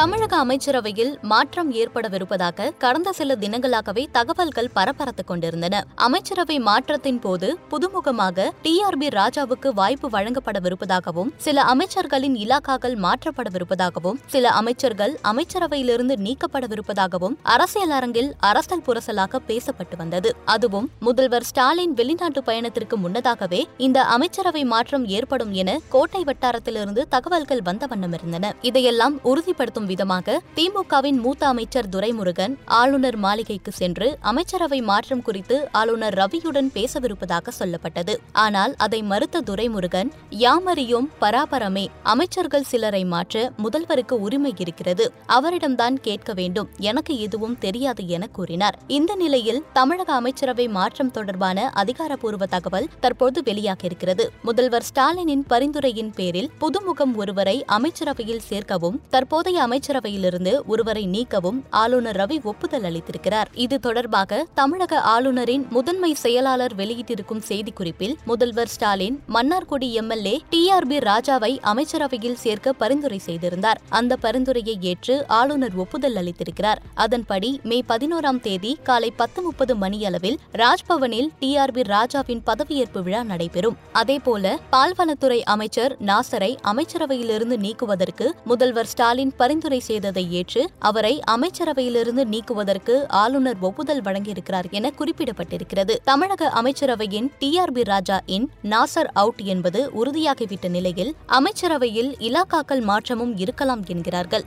தமிழக அமைச்சரவையில் மாற்றம் ஏற்படவிருப்பதாக கடந்த சில தினங்களாகவே தகவல்கள் பரபரத்துக் கொண்டிருந்தன. அமைச்சரவை மாற்றத்தின் போது புதுமுகமாக டிஆர்பி ராஜாவுக்கு வாய்ப்பு வழங்கப்படவிருப்பதாகவும் சில அமைச்சர்களின் இலாக்காக்கள் மாற்றப்படவிருப்பதாகவும் சில அமைச்சர்கள் அமைச்சரவையிலிருந்து நீக்கப்படவிருப்பதாகவும் அரசியல் அரங்கில் அரசல் புரசலாக பேசப்பட்டு வந்தது. அதுவும் முதல்வர் ஸ்டாலின் வெளிநாட்டு பயணத்திற்கு முன்னதாகவே இந்த அமைச்சரவை மாற்றம் ஏற்படும் என கோட்டை வட்டாரத்திலிருந்து தகவல்கள் வந்த வண்ணம் இருந்தன. இதையெல்லாம் உறுதிப்படுத்தும் விதமாக திமுகவின் மூத்த அமைச்சர் துரைமுருகன் ஆளுநர் மாளிகைக்கு சென்று அமைச்சரவை மாற்றம் குறித்து ஆளுநர் ரவியுடன் பேசவிருப்பதாக சொல்லப்பட்டது. ஆனால் அதை மறுத்த துரைமுருகன் யாமறியும் பராபரமே அமைச்சர்கள் சிலரை மாற்ற முதல்வருக்கு உரிமை இருக்கிறது அவரிடம்தான் கேட்க வேண்டும் எனக்கு எதுவும் தெரியாது என கூறினார். இந்த நிலையில் தமிழக அமைச்சரவை மாற்றம் தொடர்பான அதிகாரப்பூர்வ தகவல் தற்போது வெளியாகியிருக்கிறது. முதல்வர் ஸ்டாலினின் பரிந்துரையின் பேரில் புதுமுகம் ஒருவரை அமைச்சரவையில் சேர்க்கவும் தற்போதைய அமைச்சர் அமைச்சரவையிலிருந்து ஒருவரை நீக்கவும் ஆளுநர் ரவி ஒப்புதல் அளித்திருக்கிறார். இது தொடர்பாக தமிழக ஆளுநரின் முதன்மை செயலாளர் வெளியிட்டிருக்கும் செய்திக்குறிப்பில் முதல்வர் ஸ்டாலின் மன்னார்குடி எம்எல்ஏ டிஆர்பி ராஜாவை அமைச்சரவையில் சேர்க்க பரிந்துரை செய்திருந்தார். அந்த பரிந்துரையை ஏற்று ஆளுநர் ஒப்புதல் அளித்திருக்கிறார். அதன்படி மே பதினோராம் தேதி காலை பத்து முப்பது மணியளவில் ராஜ்பவனில் டிஆர்பி ராஜாவின் பதவியேற்பு விழா நடைபெறும். அதேபோல பால்வளத்துறை அமைச்சர் நாசரை அமைச்சரவையிலிருந்து நீக்குவதற்கு முதல்வர் ஸ்டாலின் பரிந்துரை செய்ததை ஏற்று அவரை அமைச்சரவையிலிருந்து நீக்குவதற்கு ஆளுநர் ஒப்புதல் வழங்கியிருக்கிறார் என குறிப்பிடப்பட்டிருக்கிறது. தமிழக அமைச்சரவையின் டிஆர்பி ராஜா இன் நாசர் அவுட் என்பது உறுதியாகிவிட்ட நிலையில் அமைச்சரவையில் இலாக்காக்கள் மாற்றமும் இருக்கலாம் என்கிறார்கள்.